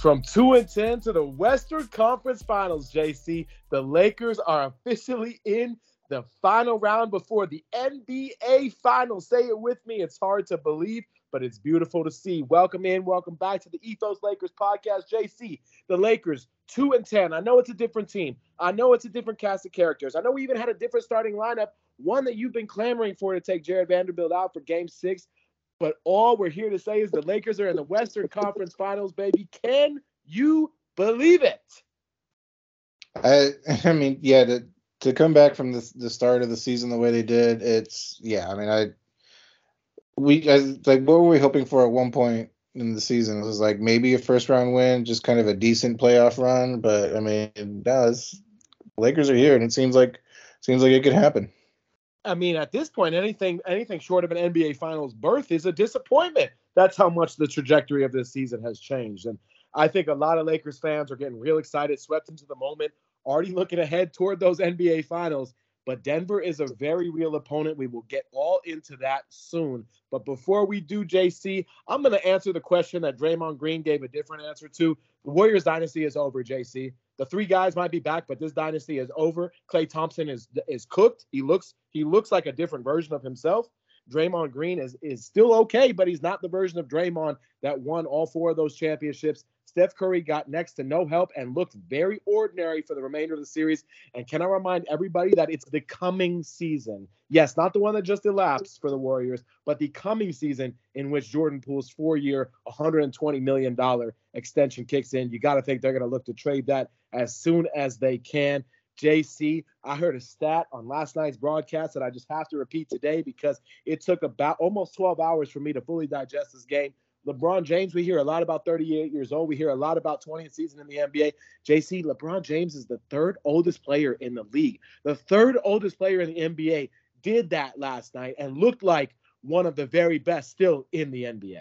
From 2 and 10 to the Western Conference Finals, JC, the Lakers are officially in the final round before the NBA Finals. Say it with me. It's hard to believe, but it's beautiful to see. Welcome in, welcome back to the Ethos Lakers podcast. JC, the Lakers, 2 and 10. I know it's a different team. I know it's a different cast of characters. I know we even had a different starting lineup, one that you've been clamoring for to take Jarred Vanderbilt out for game six. But all we're here to say is the Lakers are in the Western Conference Finals, baby. Can you believe it? I I mean, yeah, to to come back from the the start of the season the way they did, it's yeah. I mean, I we I, like what were we hoping for at one point in the season? It was like maybe a first round win, just kind of a decent playoff run. But I mean, no, Lakers are here, and it seems like seems like it could happen. I mean, at this point, anything anything short of an NBA Finals berth is a disappointment. That's how much the trajectory of this season has changed. And I think a lot of Lakers fans are getting real excited, swept into the moment, already looking ahead toward those NBA Finals. But Denver is a very real opponent. We will get all into that soon. But before we do, JC, I'm going to answer the question that Draymond Green gave a different answer to. The Warriors dynasty is over, JC. The three guys might be back, but this dynasty is over. Klay Thompson is is cooked. He looks he looks like a different version of himself. Draymond Green is is still okay, but he's not the version of Draymond that won all four of those championships. Steph Curry got next to no help and looked very ordinary for the remainder of the series. And can I remind everybody that it's the coming season? Yes, not the one that just elapsed for the Warriors, but the coming season in which Jordan Poole's four year, $120 million extension kicks in. You got to think they're going to look to trade that as soon as they can. JC, I heard a stat on last night's broadcast that I just have to repeat today because it took about almost 12 hours for me to fully digest this game. LeBron James, we hear a lot about 38 years old. We hear a lot about 20th season in the NBA. JC, LeBron James is the third oldest player in the league. The third oldest player in the NBA did that last night and looked like one of the very best still in the NBA.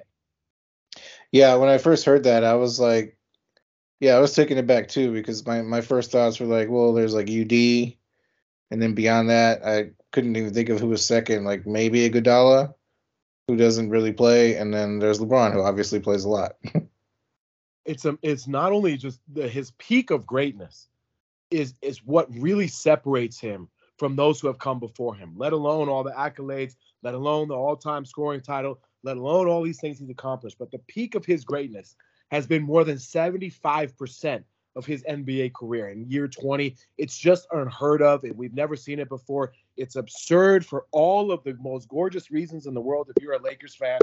Yeah, when I first heard that, I was like, yeah, I was taken aback too because my, my first thoughts were like, well, there's like UD, and then beyond that, I couldn't even think of who was second. Like maybe Iguodala, who doesn't really play, and then there's LeBron, who obviously plays a lot. it's a, it's not only just the, his peak of greatness is is what really separates him from those who have come before him. Let alone all the accolades, let alone the all-time scoring title, let alone all these things he's accomplished. But the peak of his greatness has been more than 75% of his NBA career in year 20. It's just unheard of. And we've never seen it before. It's absurd for all of the most gorgeous reasons in the world if you're a Lakers fan.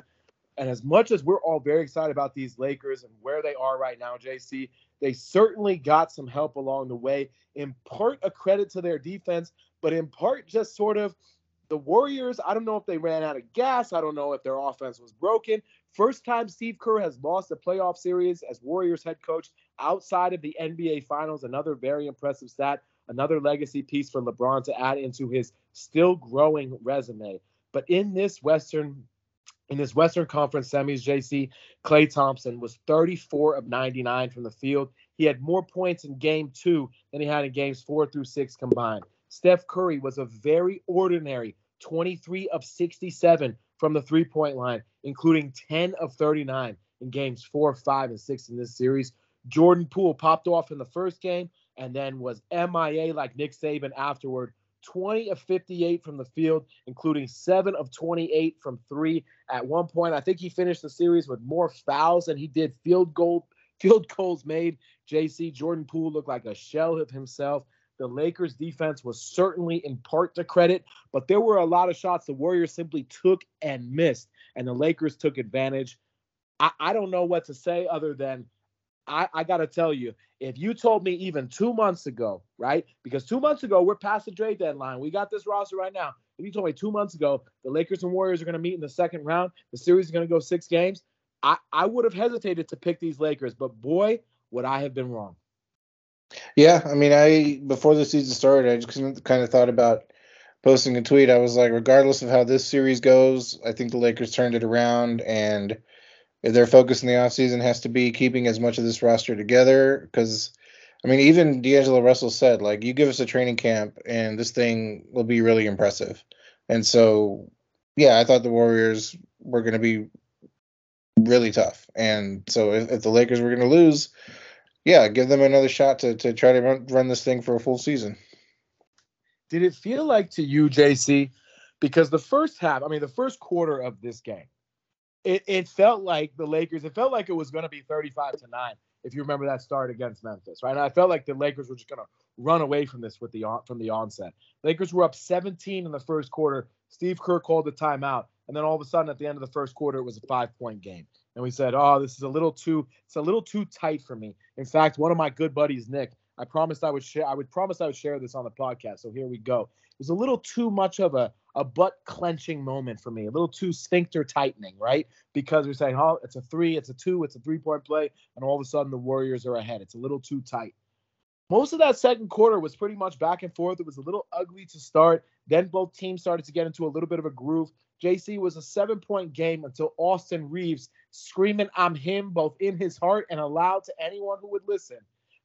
And as much as we're all very excited about these Lakers and where they are right now, JC, they certainly got some help along the way. In part, a credit to their defense, but in part, just sort of the Warriors. I don't know if they ran out of gas. I don't know if their offense was broken. First time Steve Kerr has lost a playoff series as Warriors head coach outside of the NBA Finals. Another very impressive stat, another legacy piece for LeBron to add into his still growing resume. But in this Western in this Western Conference semis, JC Klay Thompson was 34 of 99 from the field. He had more points in game two than he had in games four through six combined. Steph Curry was a very ordinary 23 of 67 from the three point line, including 10 of 39 in games four, five, and six in this series. Jordan Poole popped off in the first game and then was MIA like Nick Saban afterward. 20 of 58 from the field, including 7 of 28 from 3. At one point, I think he finished the series with more fouls than he did field goal field goals made. JC Jordan Poole looked like a shell of himself. The Lakers defense was certainly in part to credit, but there were a lot of shots the Warriors simply took and missed, and the Lakers took advantage. I, I don't know what to say other than I, I got to tell you, if you told me even two months ago, right? Because two months ago, we're past the trade deadline. We got this roster right now. If you told me two months ago the Lakers and Warriors are going to meet in the second round, the series is going to go six games, I, I would have hesitated to pick these Lakers. But boy, would I have been wrong. Yeah, I mean, I before the season started, I just kind of thought about posting a tweet. I was like, regardless of how this series goes, I think the Lakers turned it around, and their focus in the offseason has to be keeping as much of this roster together. Because, I mean, even D'Angelo Russell said, like, you give us a training camp, and this thing will be really impressive. And so, yeah, I thought the Warriors were going to be really tough. And so if, if the Lakers were going to lose, yeah, give them another shot to to try to run, run this thing for a full season. Did it feel like to you, JC? Because the first half, I mean, the first quarter of this game, it, it felt like the Lakers, it felt like it was going to be 35 to 9, if you remember that start against Memphis, right? And I felt like the Lakers were just going to run away from this with the from the onset. Lakers were up 17 in the first quarter. Steve Kerr called the timeout, and then all of a sudden at the end of the first quarter, it was a five point game. And we said, "Oh, this is a little too it's a little too tight for me." In fact, one of my good buddies, Nick, I promised I would share I would promise I would share this on the podcast. So here we go. It was a little too much of a a butt clenching moment for me, a little too sphincter tightening, right? Because we're saying, "Oh, it's a 3, it's a 2, it's a three-point play," and all of a sudden the Warriors are ahead. It's a little too tight. Most of that second quarter was pretty much back and forth. It was a little ugly to start. Then both teams started to get into a little bit of a groove. JC was a seven point game until Austin Reaves screaming, I'm him, both in his heart and aloud to anyone who would listen.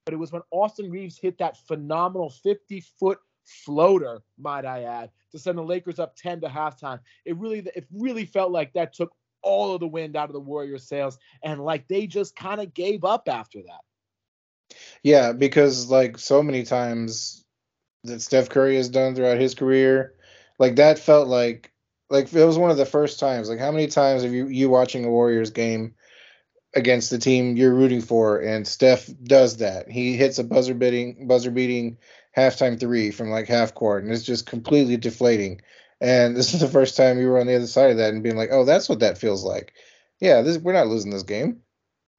But it was when Austin Reaves hit that phenomenal 50 foot floater, might I add, to send the Lakers up 10 to halftime. It really, it really felt like that took all of the wind out of the Warriors' sails, and like they just kind of gave up after that. Yeah, because like so many times that Steph Curry has done throughout his career, like that felt like like it was one of the first times. Like how many times have you you watching a Warriors game against the team you're rooting for and Steph does that. He hits a buzzer beating buzzer beating halftime three from like half court and it's just completely deflating. And this is the first time you were on the other side of that and being like, "Oh, that's what that feels like." Yeah, this we're not losing this game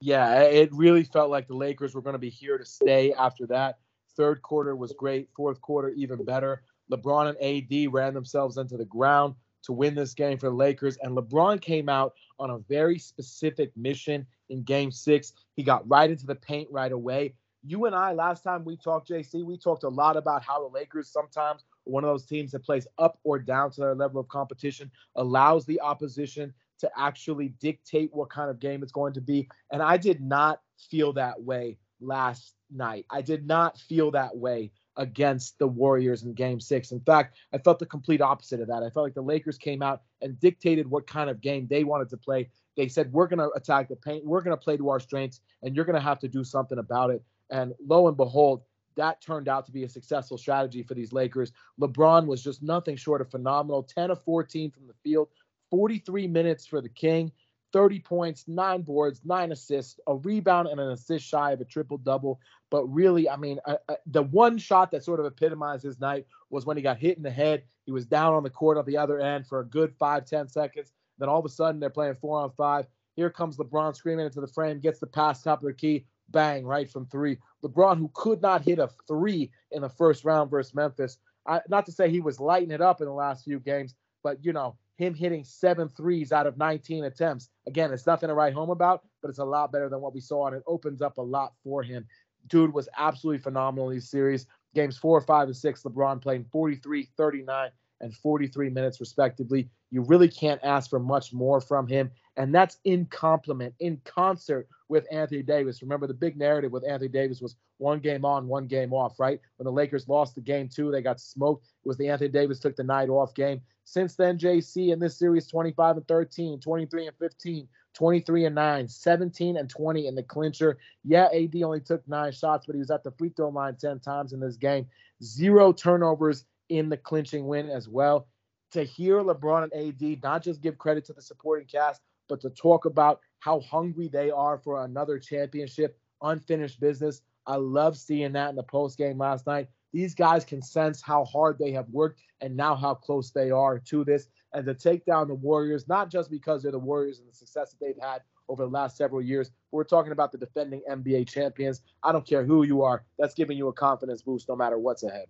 yeah, it really felt like the Lakers were going to be here to stay after that. Third quarter was great. Fourth quarter, even better. LeBron and AD ran themselves into the ground to win this game for the Lakers. And LeBron came out on a very specific mission in game six. He got right into the paint right away. You and I, last time we talked, JC, we talked a lot about how the Lakers sometimes one of those teams that plays up or down to their level of competition, allows the opposition to actually dictate what kind of game it's going to be. And I did not feel that way last night. I did not feel that way against the Warriors in game six. In fact, I felt the complete opposite of that. I felt like the Lakers came out and dictated what kind of game they wanted to play. They said, We're going to attack the paint, we're going to play to our strengths, and you're going to have to do something about it. And lo and behold, that turned out to be a successful strategy for these Lakers. LeBron was just nothing short of phenomenal 10 of 14 from the field, 43 minutes for the King, 30 points, nine boards, nine assists, a rebound, and an assist shy of a triple double. But really, I mean, uh, uh, the one shot that sort of epitomized his night was when he got hit in the head. He was down on the court at the other end for a good five, ten seconds. Then all of a sudden, they're playing four on five. Here comes LeBron screaming into the frame, gets the pass top of the key, bang, right from three. LeBron, who could not hit a three in the first round versus Memphis. I, not to say he was lighting it up in the last few games, but you know, him hitting seven threes out of 19 attempts. Again, it's nothing to write home about, but it's a lot better than what we saw, and it opens up a lot for him. Dude was absolutely phenomenal in these series. Games four, five, and six, LeBron playing 43, 39, and 43 minutes, respectively. You really can't ask for much more from him. And that's in complement, in concert with Anthony Davis. Remember, the big narrative with Anthony Davis was one game on, one game off, right? When the Lakers lost the game two, they got smoked. It was the Anthony Davis took the night off game. Since then, JC in this series 25 and 13, 23 and 15, 23 and 9, 17 and 20 in the clincher. Yeah, AD only took nine shots, but he was at the free throw line 10 times in this game. Zero turnovers in the clinching win as well. To hear LeBron and AD not just give credit to the supporting cast, but to talk about how hungry they are for another championship, unfinished business. I love seeing that in the post game last night. These guys can sense how hard they have worked and now how close they are to this. And to take down the Warriors, not just because they're the Warriors and the success that they've had over the last several years, we're talking about the defending NBA champions. I don't care who you are, that's giving you a confidence boost no matter what's ahead.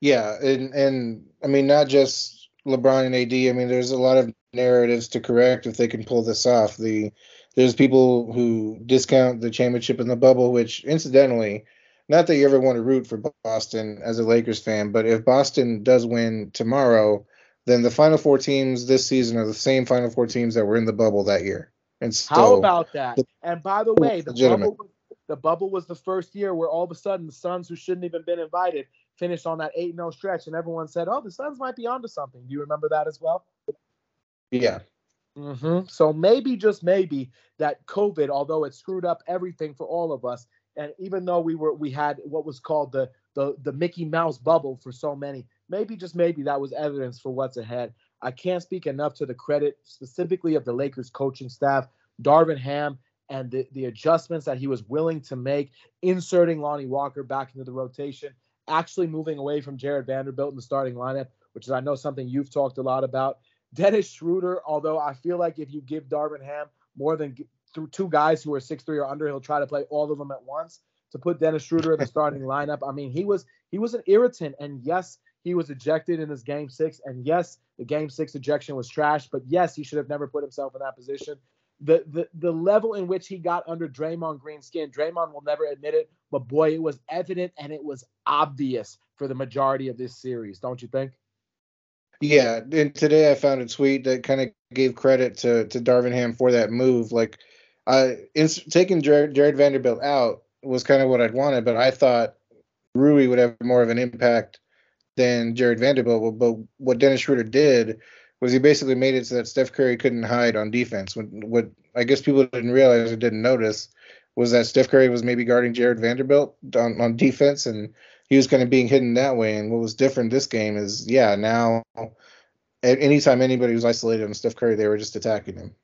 Yeah, and and I mean not just LeBron and AD. I mean, there's a lot of narratives to correct if they can pull this off. The there's people who discount the championship in the bubble, which incidentally, not that you ever want to root for Boston as a Lakers fan, but if Boston does win tomorrow, then the final four teams this season are the same final four teams that were in the bubble that year. And so, how about that? And by the way, the bubble, the bubble was the first year where all of a sudden the Suns, who shouldn't even been invited, finished on that 8 0 stretch, and everyone said, oh, the Suns might be onto something. Do you remember that as well? Yeah. Mm-hmm. So maybe, just maybe, that COVID, although it screwed up everything for all of us, and even though we were we had what was called the the the Mickey Mouse bubble for so many, maybe just maybe that was evidence for what's ahead. I can't speak enough to the credit specifically of the Lakers coaching staff, Darvin Ham, and the, the adjustments that he was willing to make, inserting Lonnie Walker back into the rotation, actually moving away from Jarred Vanderbilt in the starting lineup, which is I know something you've talked a lot about. Dennis Schroeder, although I feel like if you give Darvin Ham more than through two guys who are six three or under, he'll try to play all of them at once. To put Dennis Schroeder in the starting lineup, I mean, he was he was an irritant, and yes, he was ejected in his game six, and yes, the game six ejection was trash, but yes, he should have never put himself in that position. The, the the level in which he got under Draymond Green's skin, Draymond will never admit it, but boy, it was evident and it was obvious for the majority of this series, don't you think? Yeah, and today I found a tweet that kind of gave credit to to Darvin Ham for that move. Like, uh, taking Jared, Jarred Vanderbilt out was kind of what I'd wanted, but I thought Rui would have more of an impact than Jarred Vanderbilt. But what Dennis Schroeder did was he basically made it so that Steph Curry couldn't hide on defense. What, what I guess people didn't realize or didn't notice was that Steph Curry was maybe guarding Jarred Vanderbilt on, on defense, and he was kind of being hidden that way. And what was different this game is, yeah, now anytime anybody was isolated on Steph Curry, they were just attacking him.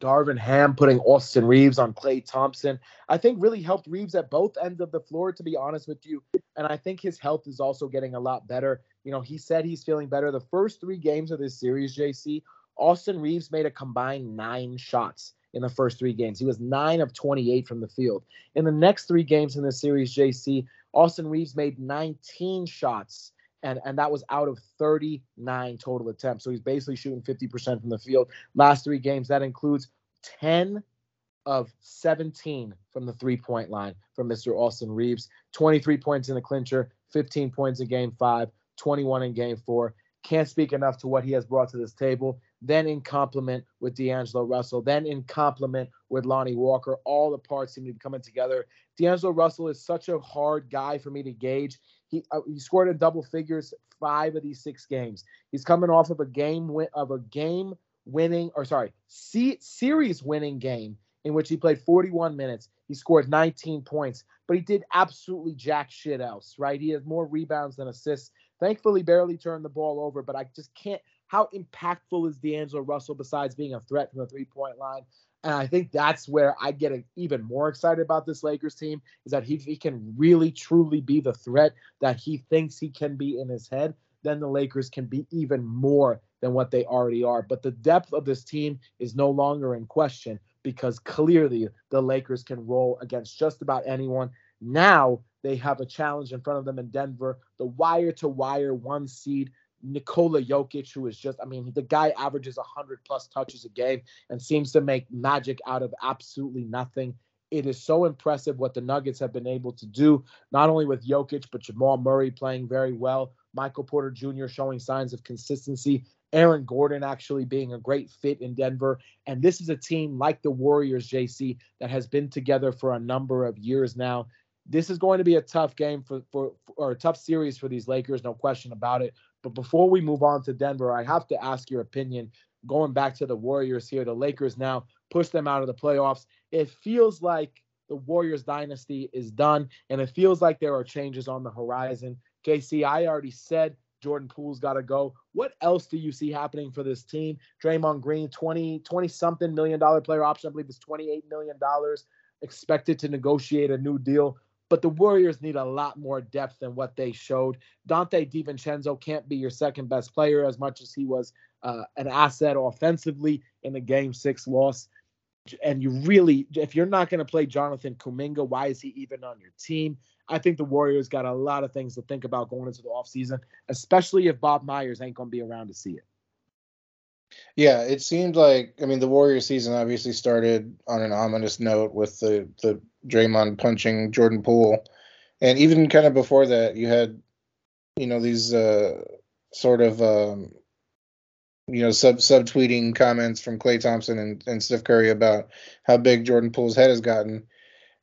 Darvin Ham putting Austin Reaves on Klay Thompson, I think really helped Reaves at both ends of the floor, to be honest with you. And I think his health is also getting a lot better. You know, he said he's feeling better. The first three games of this series, JC, Austin Reaves made a combined nine shots in the first three games. He was nine of 28 from the field. In the next three games in the series, JC, Austin Reaves made 19 shots and and that was out of 39 total attempts. So he's basically shooting 50% from the field. Last three games that includes 10 of 17 from the three-point line from Mr. Austin Reaves, 23 points in the clincher, 15 points in game 5, 21 in game 4. Can't speak enough to what he has brought to this table. Then in complement with D'Angelo Russell, then in complement with Lonnie Walker, all the parts seem to be coming together. D'Angelo Russell is such a hard guy for me to gauge he uh, he scored in double figures five of these six games. He's coming off of a game win of a game winning or sorry, C- series winning game in which he played 41 minutes. He scored 19 points, but he did absolutely jack shit else, right? He has more rebounds than assists. Thankfully, barely turned the ball over, but I just can't. How impactful is D'Angelo Russell besides being a threat from the three point line? And I think that's where I get even more excited about this Lakers team is that he, he can really truly be the threat that he thinks he can be in his head, then the Lakers can be even more than what they already are. But the depth of this team is no longer in question because clearly the Lakers can roll against just about anyone. Now they have a challenge in front of them in Denver, the wire to wire one seed Nikola Jokic, who is just, I mean, the guy averages 100 plus touches a game and seems to make magic out of absolutely nothing. It is so impressive what the Nuggets have been able to do, not only with Jokic, but Jamal Murray playing very well, Michael Porter Jr. showing signs of consistency, Aaron Gordon actually being a great fit in Denver. And this is a team like the Warriors, JC, that has been together for a number of years now. This is going to be a tough game for, for or a tough series for these Lakers, no question about it. But before we move on to Denver, I have to ask your opinion. Going back to the Warriors here, the Lakers now push them out of the playoffs. It feels like the Warriors dynasty is done, and it feels like there are changes on the horizon. JC, I already said Jordan Poole's got to go. What else do you see happening for this team? Draymond Green, 20, 20 something million dollar player option, I believe it's $28 million, expected to negotiate a new deal but the Warriors need a lot more depth than what they showed. Donte DiVincenzo can't be your second best player as much as he was uh, an asset offensively in the game six loss. And you really, if you're not going to play Jonathan Kuminga, why is he even on your team? I think the Warriors got a lot of things to think about going into the offseason, especially if Bob Myers ain't going to be around to see it. Yeah, it seemed like I mean the Warriors season obviously started on an ominous note with the the Draymond punching Jordan Poole, and even kind of before that you had you know these uh, sort of um, you know sub subtweeting comments from Klay Thompson and, and Steph Curry about how big Jordan Poole's head has gotten.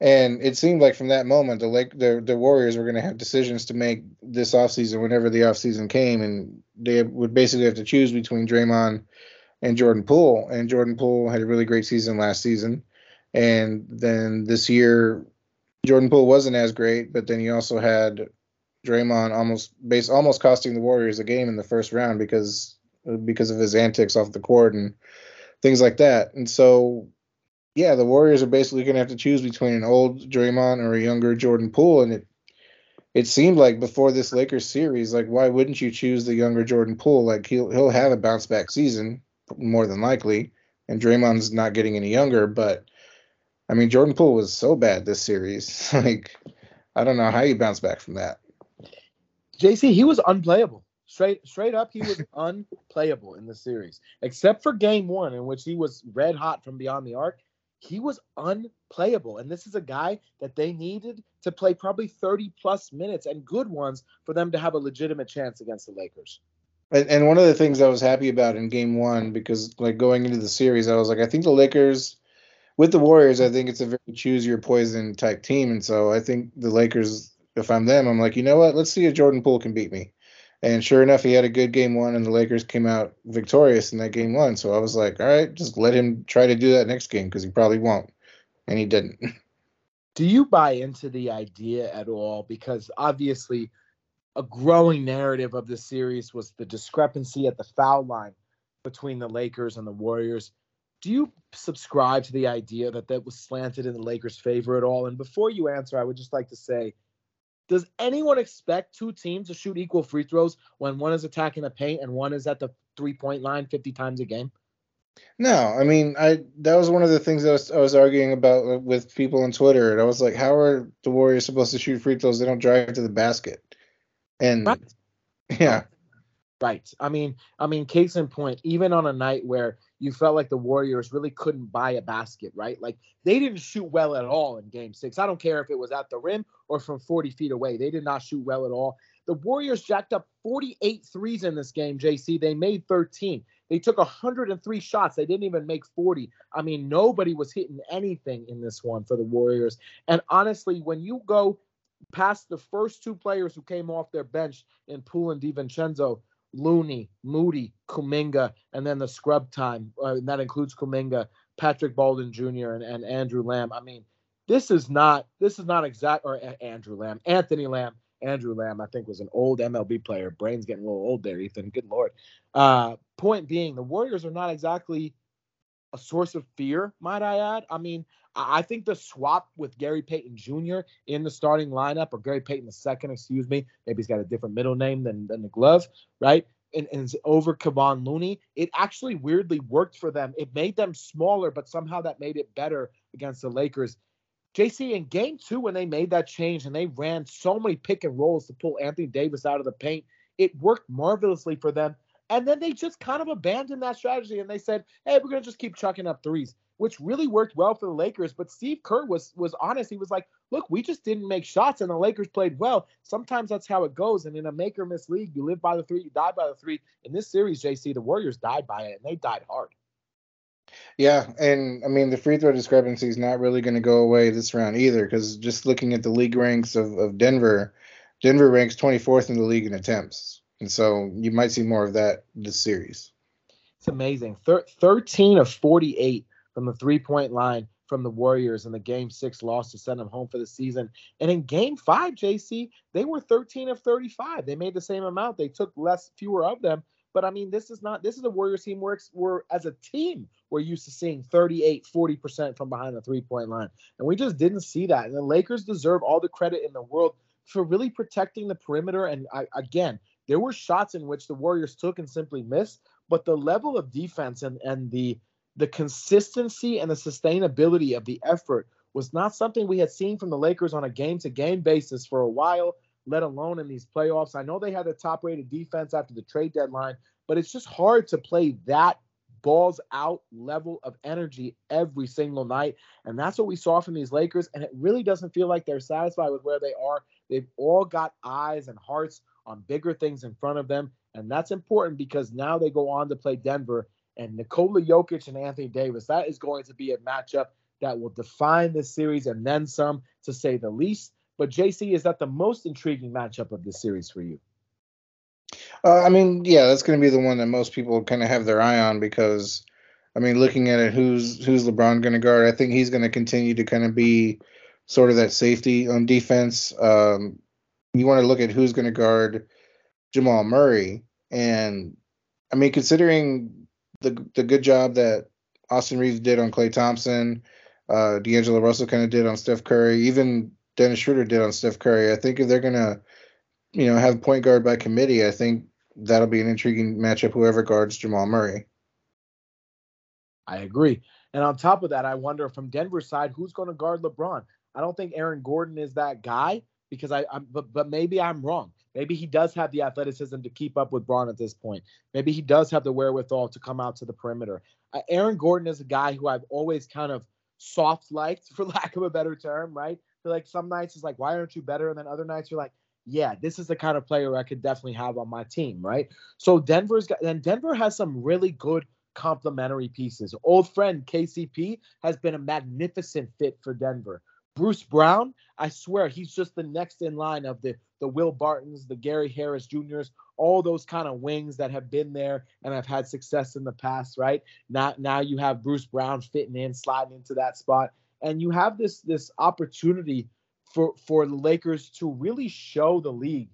And it seemed like from that moment, the Lake, the, the Warriors were going to have decisions to make this offseason whenever the offseason came, and they would basically have to choose between Draymond and Jordan Poole. And Jordan Poole had a really great season last season. And then this year, Jordan Poole wasn't as great, but then he also had Draymond almost base almost costing the Warriors a game in the first round because because of his antics off the court and things like that. And so yeah, the Warriors are basically going to have to choose between an old Draymond or a younger Jordan Poole and it it seemed like before this Lakers series like why wouldn't you choose the younger Jordan Poole? Like he'll he'll have a bounce back season more than likely and Draymond's not getting any younger, but I mean Jordan Poole was so bad this series. like I don't know how you bounce back from that. JC, he was unplayable. Straight straight up, he was unplayable in the series. Except for game one, in which he was red hot from beyond the arc. He was unplayable. And this is a guy that they needed to play probably 30 plus minutes and good ones for them to have a legitimate chance against the Lakers. And, and one of the things I was happy about in game one, because like going into the series, I was like, I think the Lakers with the Warriors, I think it's a very choose your poison type team. And so I think the Lakers if I'm them, I'm like, you know what? Let's see if Jordan Poole can beat me. And sure enough, he had a good game one, and the Lakers came out victorious in that game one. So I was like, all right, just let him try to do that next game because he probably won't. And he didn't. Do you buy into the idea at all? Because obviously, a growing narrative of the series was the discrepancy at the foul line between the Lakers and the Warriors. Do you subscribe to the idea that that was slanted in the Lakers' favor at all? And before you answer, I would just like to say does anyone expect two teams to shoot equal free throws when one is attacking the paint and one is at the three point line 50 times a game? No, I mean, I that was one of the things that I was, I was arguing about with people on Twitter, and I was like, "How are the Warriors supposed to shoot free throws? They don't drive to the basket." And right. yeah, right. I mean, I mean, case in point, even on a night where you felt like the Warriors really couldn't buy a basket, right? Like they didn't shoot well at all in game six. I don't care if it was at the rim or from 40 feet away. They did not shoot well at all. The Warriors jacked up 48 threes in this game, JC. They made 13. They took 103 shots. They didn't even make 40. I mean, nobody was hitting anything in this one for the Warriors. And honestly, when you go past the first two players who came off their bench in Poole and DiVincenzo, Looney, Moody, Kuminga, and then the scrub time. Uh, that includes Kuminga, Patrick Baldwin Jr. and, and Andrew Lamb. I mean, this is not this is not exact or uh, Andrew Lamb, Anthony Lamb. Andrew Lamb, I think, was an old MLB player. Brain's getting a little old there, Ethan. Good lord. Uh, point being, the Warriors are not exactly a source of fear, might I add. I mean, I think the swap with Gary Payton Jr. in the starting lineup, or Gary Payton II, excuse me, maybe he's got a different middle name than, than the glove, right? And, and over Kevon Looney, it actually weirdly worked for them. It made them smaller, but somehow that made it better against the Lakers. JC, in game two, when they made that change and they ran so many pick and rolls to pull Anthony Davis out of the paint, it worked marvelously for them. And then they just kind of abandoned that strategy and they said, hey, we're going to just keep chucking up threes which really worked well for the Lakers. But Steve Kerr was was honest. He was like, "Look, we just didn't make shots, and the Lakers played well. Sometimes that's how it goes. And in a make or miss league, you live by the three, you die by the three. In this series, JC, the Warriors died by it, and they died hard. Yeah, and I mean the free throw discrepancy is not really going to go away this round either, because just looking at the league ranks of, of Denver, Denver ranks 24th in the league in attempts, and so you might see more of that this series. It's amazing. Thir- 13 of 48 from the three point line from the Warriors in the game six loss to send them home for the season. And in game five, JC, they were 13 of 35. They made the same amount. They took less, fewer of them. But I mean, this is not this is a Warriors team where we're as a team, we're used to seeing 38, 40% from behind the three-point line. And we just didn't see that. And the Lakers deserve all the credit in the world for really protecting the perimeter. And I, again, there were shots in which the Warriors took and simply missed, but the level of defense and and the the consistency and the sustainability of the effort was not something we had seen from the Lakers on a game to game basis for a while, let alone in these playoffs. I know they had the top rated defense after the trade deadline, but it's just hard to play that balls out level of energy every single night. And that's what we saw from these Lakers. And it really doesn't feel like they're satisfied with where they are. They've all got eyes and hearts on bigger things in front of them. And that's important because now they go on to play Denver and Nikola Jokic and Anthony Davis. That is going to be a matchup that will define this series and then some, to say the least. But JC, is that the most intriguing matchup of this series for you? Uh, I mean, yeah, that's going to be the one that most people kind of have their eye on because, I mean, looking at it, who's who's LeBron going to guard? I think he's going to continue to kind of be sort of that safety on defense. Um, you want to look at who's going to guard Jamal Murray, and I mean, considering the the good job that Austin Reaves did on Klay Thompson, uh, D'Angelo Russell kind of did on Steph Curry, even Dennis Schroeder did on Steph Curry. I think if they're gonna, you know, have point guard by committee, I think that'll be an intriguing matchup. Whoever guards Jamal Murray. I agree. And on top of that, I wonder from Denver's side, who's going to guard LeBron? I don't think Aaron Gordon is that guy because I, I'm, but but maybe I'm wrong. Maybe he does have the athleticism to keep up with Bron at this point. Maybe he does have the wherewithal to come out to the perimeter. Uh, Aaron Gordon is a guy who I've always kind of soft liked, for lack of a better term, right? So like some nights it's like, why aren't you better? And then other nights you're like, yeah, this is the kind of player I could definitely have on my team, right? So Denver's got and Denver has some really good complementary pieces. Old friend KCP has been a magnificent fit for Denver. Bruce Brown, I swear he's just the next in line of the the Will Bartons, the Gary Harris Juniors, all those kind of wings that have been there and have had success in the past, right? Now now you have Bruce Brown fitting in, sliding into that spot, and you have this this opportunity for for the Lakers to really show the league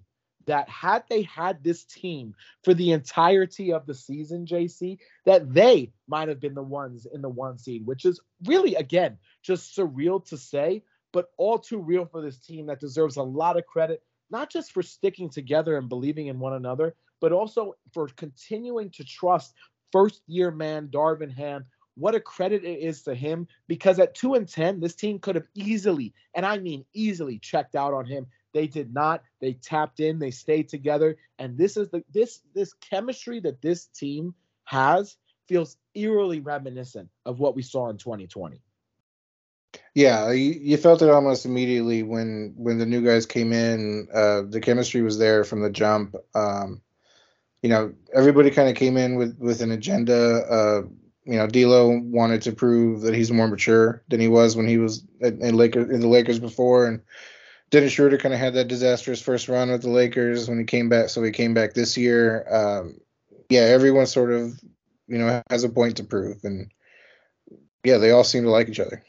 that had they had this team for the entirety of the season, JC, that they might have been the ones in the one seed, which is really again just surreal to say, but all too real for this team that deserves a lot of credit, not just for sticking together and believing in one another, but also for continuing to trust first year man Darvin Ham. What a credit it is to him because at 2 and 10, this team could have easily, and I mean easily, checked out on him. They did not. They tapped in, they stayed together. And this is the this this chemistry that this team has feels eerily reminiscent of what we saw in 2020. Yeah, you, you felt it almost immediately when when the new guys came in. Uh, the chemistry was there from the jump. Um, you know, everybody kind of came in with with an agenda. Uh, you know, D'Lo wanted to prove that he's more mature than he was when he was in, in Lakers in the Lakers before, and Dennis Schroeder kind of had that disastrous first run with the Lakers when he came back. So he came back this year. Um, yeah, everyone sort of you know has a point to prove, and yeah, they all seem to like each other.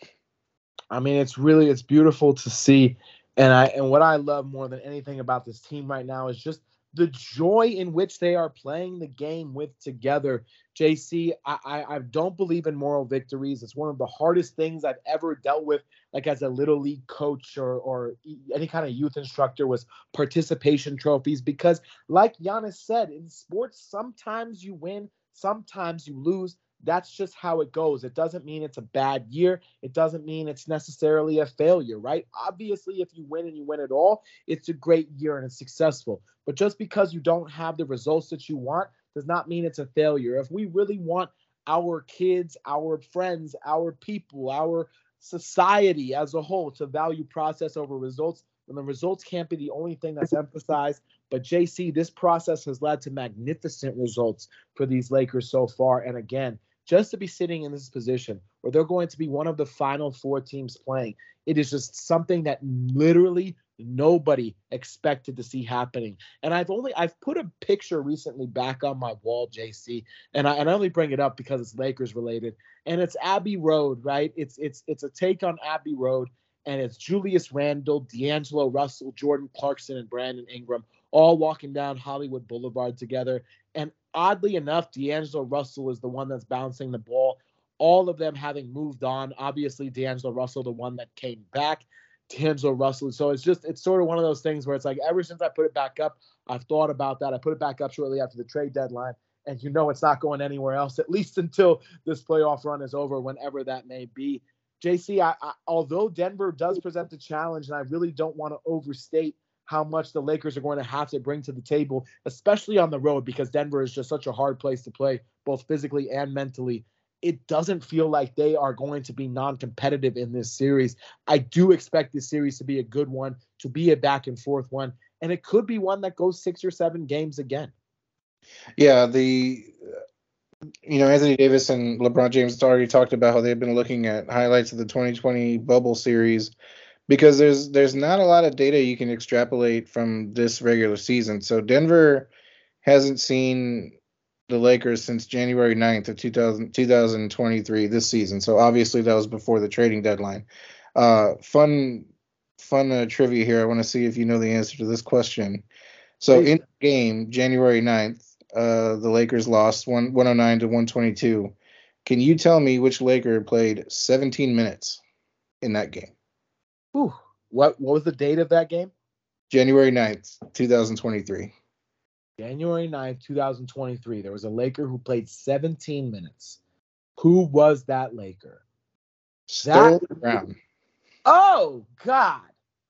I mean, it's really it's beautiful to see, and I and what I love more than anything about this team right now is just the joy in which they are playing the game with together. JC, I, I, I don't believe in moral victories. It's one of the hardest things I've ever dealt with, like as a little league coach or or any kind of youth instructor, was participation trophies. Because, like Giannis said, in sports, sometimes you win, sometimes you lose that's just how it goes. It doesn't mean it's a bad year. It doesn't mean it's necessarily a failure, right? Obviously, if you win and you win it all, it's a great year and it's successful. But just because you don't have the results that you want does not mean it's a failure. If we really want our kids, our friends, our people, our society as a whole to value process over results, then the results can't be the only thing that's emphasized. But JC, this process has led to magnificent results for these Lakers so far. And again, just to be sitting in this position where they're going to be one of the final four teams playing, it is just something that literally nobody expected to see happening. And I've only I've put a picture recently back on my wall, JC, and I and I only bring it up because it's Lakers related, and it's Abbey Road, right? It's it's it's a take on Abbey Road, and it's Julius Randle, D'Angelo Russell, Jordan Clarkson, and Brandon Ingram all walking down Hollywood Boulevard together. And oddly enough, D'Angelo Russell is the one that's bouncing the ball. All of them having moved on. Obviously, D'Angelo Russell, the one that came back. D'Angelo Russell. So it's just, it's sort of one of those things where it's like, ever since I put it back up, I've thought about that. I put it back up shortly after the trade deadline. And you know it's not going anywhere else, at least until this playoff run is over, whenever that may be. JC, I, I, although Denver does present a challenge, and I really don't want to overstate how much the Lakers are going to have to bring to the table, especially on the road, because Denver is just such a hard place to play, both physically and mentally. It doesn't feel like they are going to be non competitive in this series. I do expect this series to be a good one, to be a back and forth one, and it could be one that goes six or seven games again. Yeah, the you know Anthony Davis and LeBron James already talked about how they've been looking at highlights of the 2020 bubble series because there's there's not a lot of data you can extrapolate from this regular season. So Denver hasn't seen the Lakers since January 9th of 2000, 2023 this season. So obviously that was before the trading deadline. Uh, fun fun uh, trivia here. I want to see if you know the answer to this question. So in the game, January 9th, uh, the Lakers lost one, 109 to 122. Can you tell me which Laker played 17 minutes in that game? Whew. What what was the date of that game? January 9th, 2023. January 9th, 2023. There was a Laker who played 17 minutes. Who was that Laker? Sterling Brown. Oh God.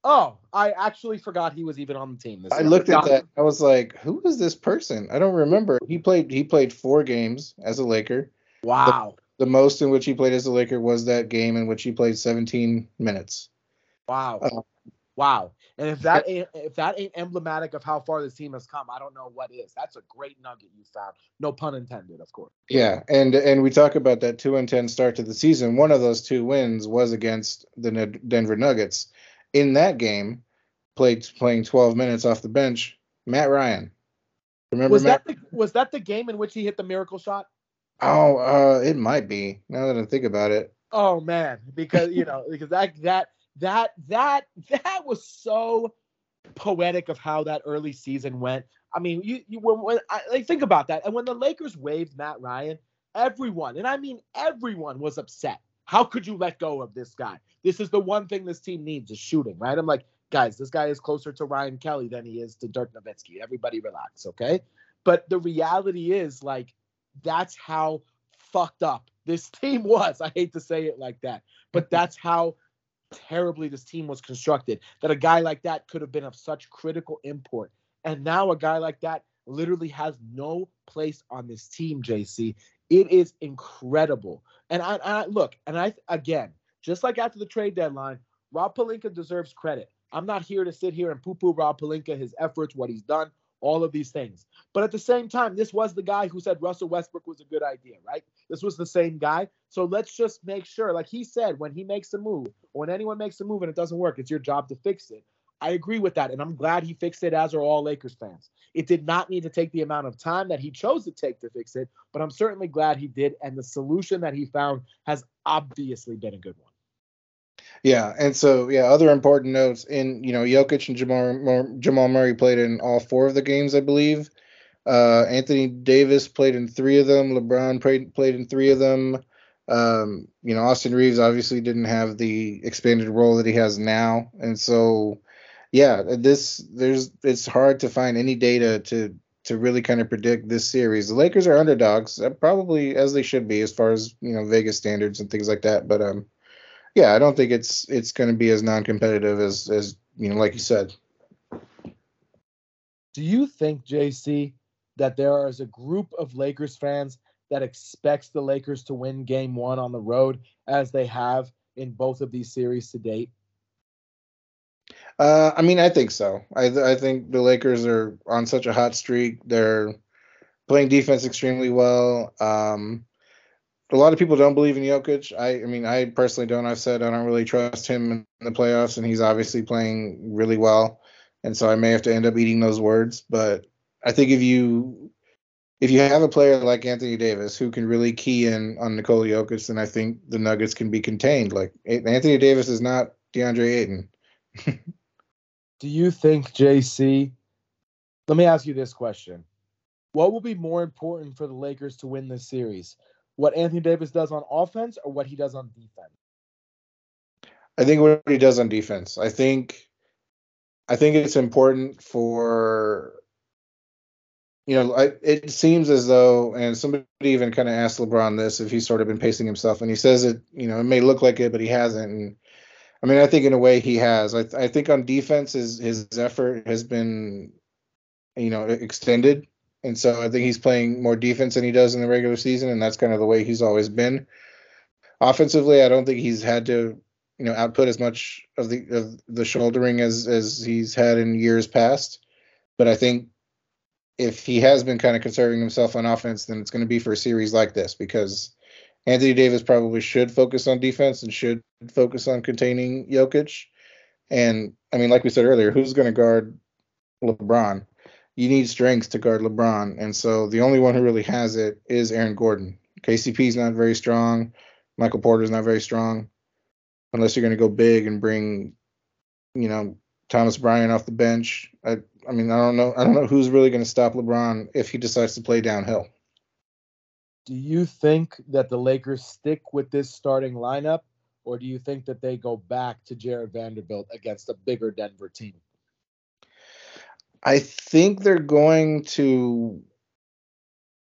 Oh, I actually forgot he was even on the team. This I looked at that. I was like, who is this person? I don't remember. He played he played four games as a Laker. Wow. The, the most in which he played as a Laker was that game in which he played 17 minutes. Wow. Uh, wow. And if that ain't if that ain't emblematic of how far this team has come, I don't know what is. That's a great nugget you found. No pun intended, of course. Yeah, and and we talk about that two and ten start to the season. One of those two wins was against the Denver Nuggets. In that game, played playing 12 minutes off the bench, Matt Ryan. Remember was Matt? that the, was that the game in which he hit the miracle shot? Oh, uh, it might be. Now that I think about it. Oh man, because you know, because that that that that that was so poetic of how that early season went. I mean, you, you when, when I like, think about that, and when the Lakers waived Matt Ryan, everyone, and I mean everyone, was upset. How could you let go of this guy? This is the one thing this team needs is shooting, right? I'm like, guys, this guy is closer to Ryan Kelly than he is to Dirk Nowitzki. Everybody relax, okay? But the reality is, like, that's how fucked up this team was. I hate to say it like that, but that's how terribly this team was constructed that a guy like that could have been of such critical import. And now a guy like that literally has no place on this team, JC. It is incredible. And I, I look, and I again, just like after the trade deadline, Rob Pelinka deserves credit. I'm not here to sit here and poo-poo Rob Pelinka, his efforts, what he's done all of these things. But at the same time, this was the guy who said Russell Westbrook was a good idea, right? This was the same guy. So let's just make sure, like he said, when he makes a move, when anyone makes a move and it doesn't work, it's your job to fix it. I agree with that, and I'm glad he fixed it, as are all Lakers fans. It did not need to take the amount of time that he chose to take to fix it, but I'm certainly glad he did, and the solution that he found has obviously been a good one. Yeah, and so yeah, other important notes in you know Jokic and Jamal Jamal Murray played in all four of the games, I believe. Uh, Anthony Davis played in three of them. LeBron played played in three of them. Um, you know, Austin Reaves obviously didn't have the expanded role that he has now, and so yeah, this there's it's hard to find any data to to really kind of predict this series. The Lakers are underdogs, uh, probably as they should be as far as you know Vegas standards and things like that, but um yeah, I don't think it's it's going to be as non-competitive as as you know, like you said. Do you think, JC, that there is a group of Lakers fans that expects the Lakers to win Game One on the road, as they have in both of these series to date? Uh, I mean, I think so. I I think the Lakers are on such a hot streak. They're playing defense extremely well. Um, a lot of people don't believe in Jokic. I, I mean, I personally don't. I've said I don't really trust him in the playoffs, and he's obviously playing really well. And so I may have to end up eating those words. But I think if you if you have a player like Anthony Davis who can really key in on Nikola Jokic, then I think the Nuggets can be contained. Like Anthony Davis is not DeAndre Ayton. Do you think, JC? Let me ask you this question: What will be more important for the Lakers to win this series? What Anthony Davis does on offense or what he does on defense? I think what he does on defense. I think I think it's important for you know, I, it seems as though, and somebody even kind of asked LeBron this if he's sort of been pacing himself, and he says it, you know, it may look like it, but he hasn't. And I mean, I think in a way he has. I, I think on defense, his his effort has been, you know, extended and so I think he's playing more defense than he does in the regular season, and that's kind of the way he's always been. Offensively, I don't think he's had to, you know, output as much of the of the shouldering as as he's had in years past. But I think if he has been kind of conserving himself on offense, then it's going to be for a series like this because Anthony Davis probably should focus on defense and should focus on containing Jokic. And I mean, like we said earlier, who's going to guard LeBron? You need strength to guard LeBron, and so the only one who really has it is Aaron Gordon. KCP is not very strong. Michael Porter is not very strong, unless you're going to go big and bring, you know, Thomas Bryant off the bench. I, I mean, I don't know. I don't know who's really going to stop LeBron if he decides to play downhill. Do you think that the Lakers stick with this starting lineup, or do you think that they go back to Jarred Vanderbilt against a bigger Denver team? I think they're going to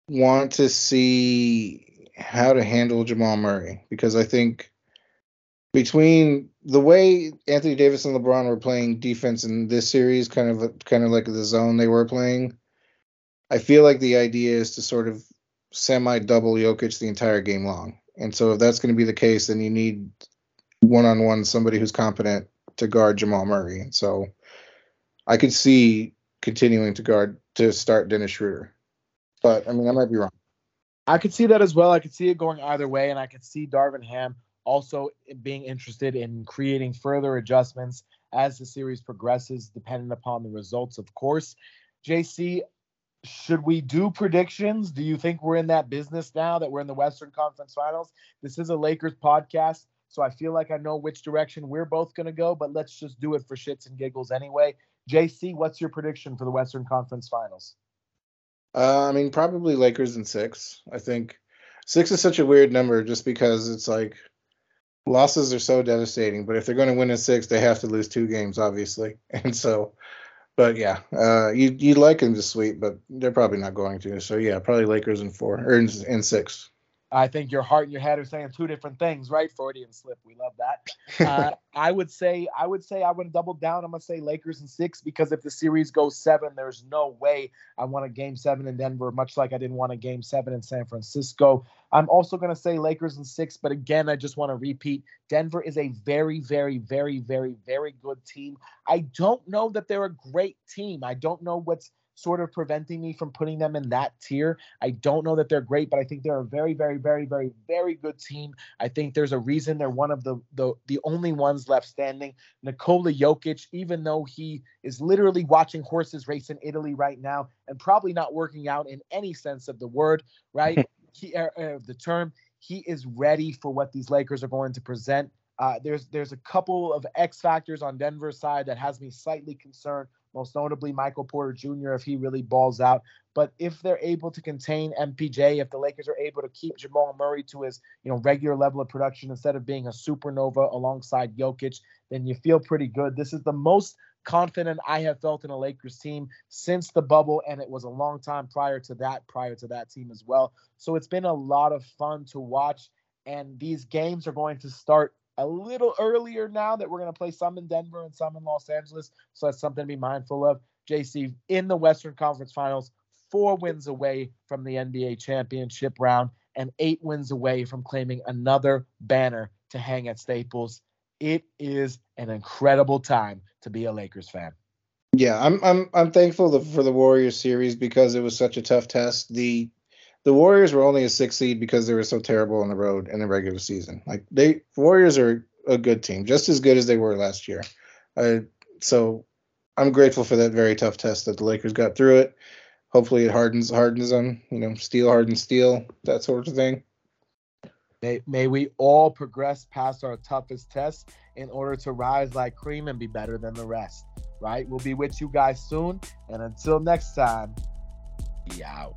want to see how to handle Jamal Murray because I think between the way Anthony Davis and LeBron were playing defense in this series, kind of kind of like the zone they were playing, I feel like the idea is to sort of semi double Jokic the entire game long. And so if that's going to be the case, then you need one on one somebody who's competent to guard Jamal Murray. And so I could see continuing to guard to start Dennis Schroder. But I mean, I might be wrong. I could see that as well. I could see it going either way, and I could see Darvin Ham also being interested in creating further adjustments as the series progresses, depending upon the results, of course. JC, should we do predictions? Do you think we're in that business now that we're in the Western Conference Finals? This is a Lakers podcast, so I feel like I know which direction we're both going to go, but let's just do it for shits and giggles anyway. JC, what's your prediction for the Western Conference Finals? Uh, I mean, probably Lakers in six. I think six is such a weird number just because it's like losses are so devastating. But if they're going to win in six, they have to lose two games, obviously. And so but yeah, uh, you you'd like them to sweep, but they're probably not going to. So yeah, probably Lakers in four or in, in six. I think your heart and your head are saying two different things, right? Freudian slip. We love that. Uh, I would say, I would say, I would double down. I'm gonna say Lakers in six because if the series goes seven, there's no way I want a game seven in Denver, much like I didn't want a game seven in San Francisco. I'm also gonna say Lakers in six, but again, I just want to repeat: Denver is a very, very, very, very, very good team. I don't know that they're a great team. I don't know what's sort of preventing me from putting them in that tier. I don't know that they're great, but I think they're a very, very, very, very, very good team. I think there's a reason they're one of the the, the only ones left standing. Nikola Jokic, even though he is literally watching horses race in Italy right now and probably not working out in any sense of the word, right? he, uh, uh, the term, he is ready for what these Lakers are going to present. Uh, there's there's a couple of X factors on Denver's side that has me slightly concerned most notably Michael Porter Jr. if he really balls out. But if they're able to contain MPJ, if the Lakers are able to keep Jamal Murray to his you know regular level of production instead of being a supernova alongside Jokic, then you feel pretty good. This is the most confident I have felt in a Lakers team since the bubble, and it was a long time prior to that, prior to that team as well. So it's been a lot of fun to watch. And these games are going to start a little earlier now that we're going to play some in Denver and some in Los Angeles. So that's something to be mindful of. JC in the Western Conference Finals, four wins away from the NBA championship round and eight wins away from claiming another banner to hang at Staples. It is an incredible time to be a Lakers fan. Yeah, I'm I'm I'm thankful for the Warriors series because it was such a tough test. The the Warriors were only a six seed because they were so terrible on the road in the regular season. Like they Warriors are a good team, just as good as they were last year. So I'm grateful for that very tough test that the Lakers got through it. Hopefully it hardens hardens them, you know, steel hardens steel, that sort of thing. May, may we all progress past our toughest tests in order to rise like cream and be better than the rest. Right? We'll be with you guys soon. And until next time, be out.